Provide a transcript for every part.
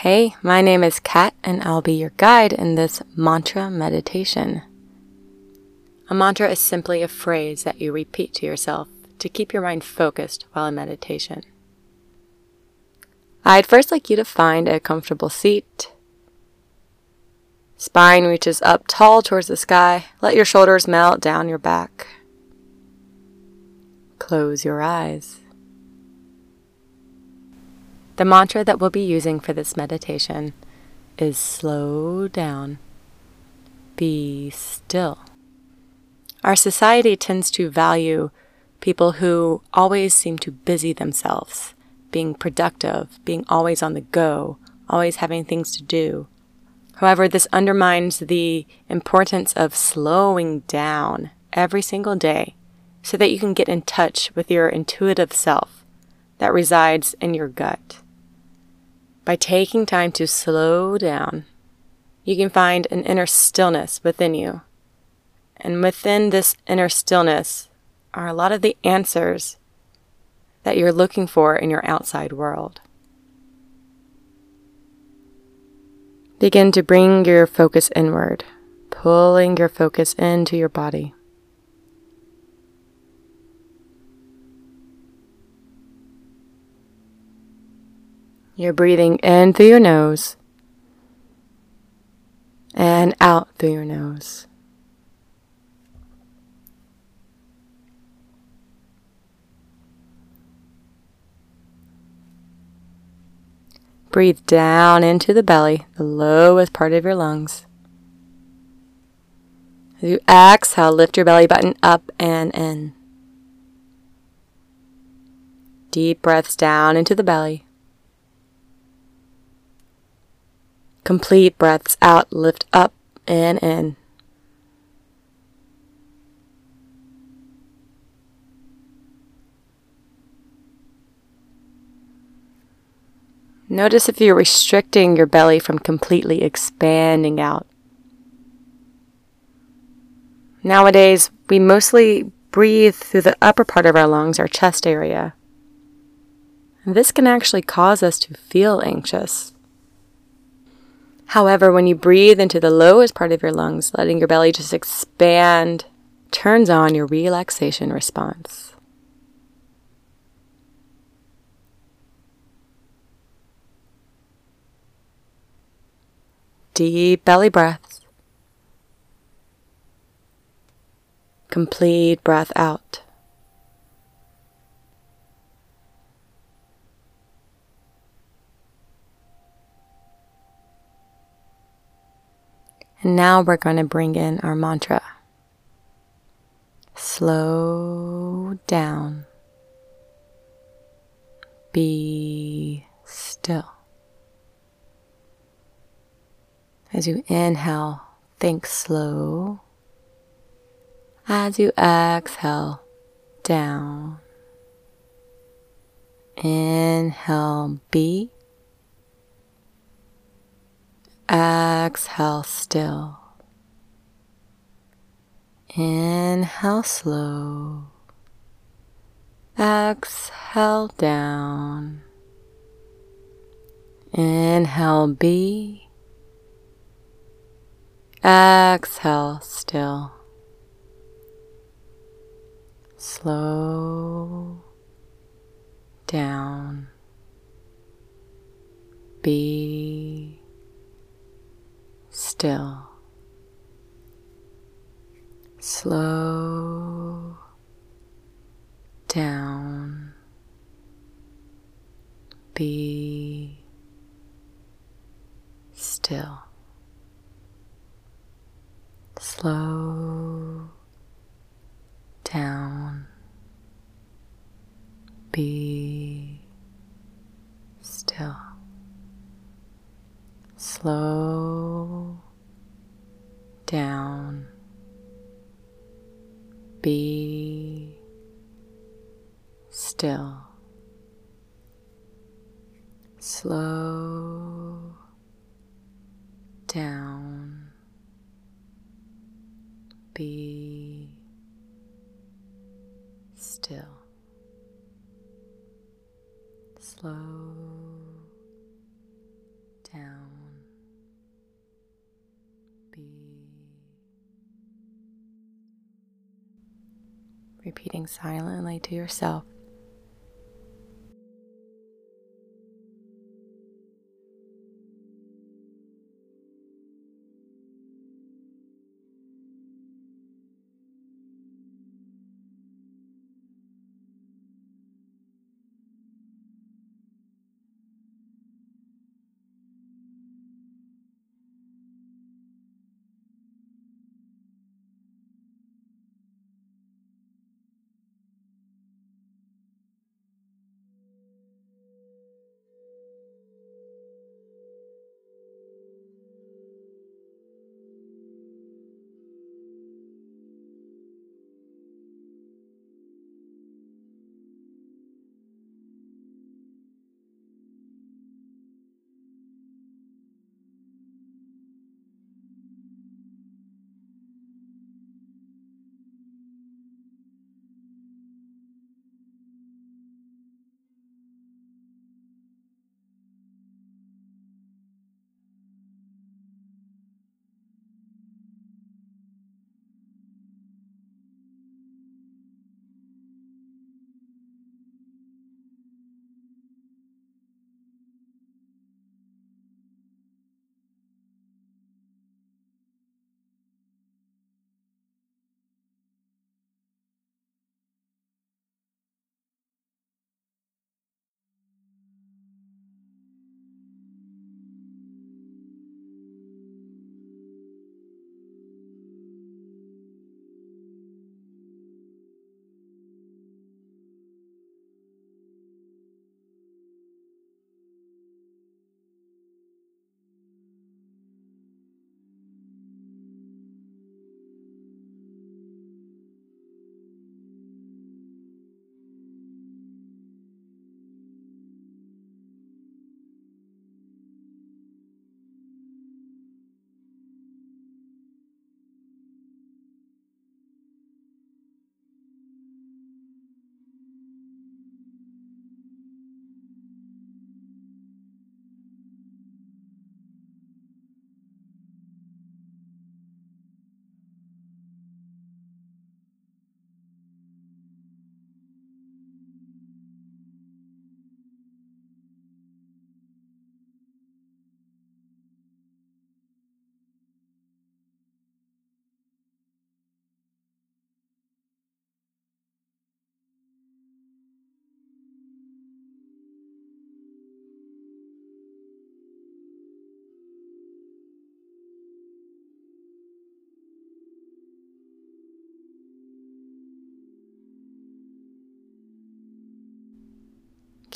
Hey, my name is Kat, and I'll be your guide in this mantra meditation. A mantra is simply a phrase that you repeat to yourself to keep your mind focused while in meditation. I'd first like you to find a comfortable seat. Spine reaches up tall towards the sky. Let your shoulders melt down your back. Close your eyes. The mantra that we'll be using for this meditation is slow down. Be still. Our society tends to value people who always seem to busy themselves, being productive, being always on the go, always having things to do. However, this undermines the importance of slowing down every single day so that you can get in touch with your intuitive self that resides in your gut. By taking time to slow down, you can find an inner stillness within you. And within this inner stillness are a lot of the answers that you're looking for in your outside world. Begin to bring your focus inward, pulling your focus into your body. You're breathing in through your nose and out through your nose. Breathe down into the belly, the lowest part of your lungs. As you exhale, lift your belly button up and in. Deep breaths down into the belly. Complete breaths out, lift up and in. Notice if you're restricting your belly from completely expanding out. Nowadays, we mostly breathe through the upper part of our lungs, our chest area. And this can actually cause us to feel anxious. However, when you breathe into the lowest part of your lungs, letting your belly just expand, turns on your relaxation response. Deep belly breaths. Complete breath out. And now we're going to bring in our mantra. Slow down. Be still. As you inhale, think slow. As you exhale, down. Inhale, be. Exhale, still. Inhale, slow. Exhale, down. Inhale, be. Exhale still. Slow down. Be still. Slow down. Be still slow down, be still, slow down, be still, slow down. Be repeating silently to yourself.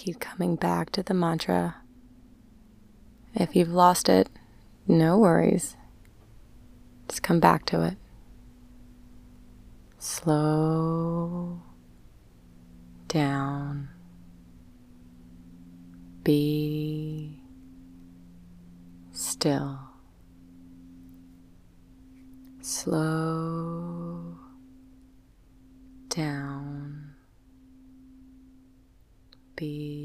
Keep coming back to the mantra. If you've lost it, no worries. Just come back to it. Slow down. Be still. Slow down be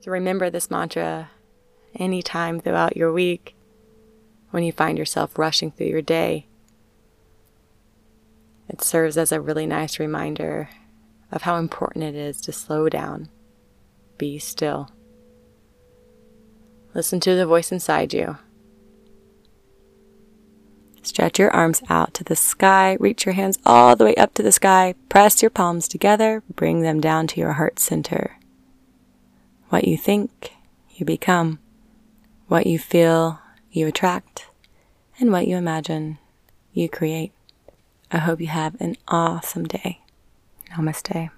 So remember this mantra anytime throughout your week when you find yourself rushing through your day. It serves as a really nice reminder of how important it is to slow down, be still. Listen to the voice inside you. Stretch your arms out to the sky. Reach your hands all the way up to the sky. Press your palms together. Bring them down to your heart center. What you think, you become. What you feel, you attract. And what you imagine, you create. I hope you have an awesome day. Namaste.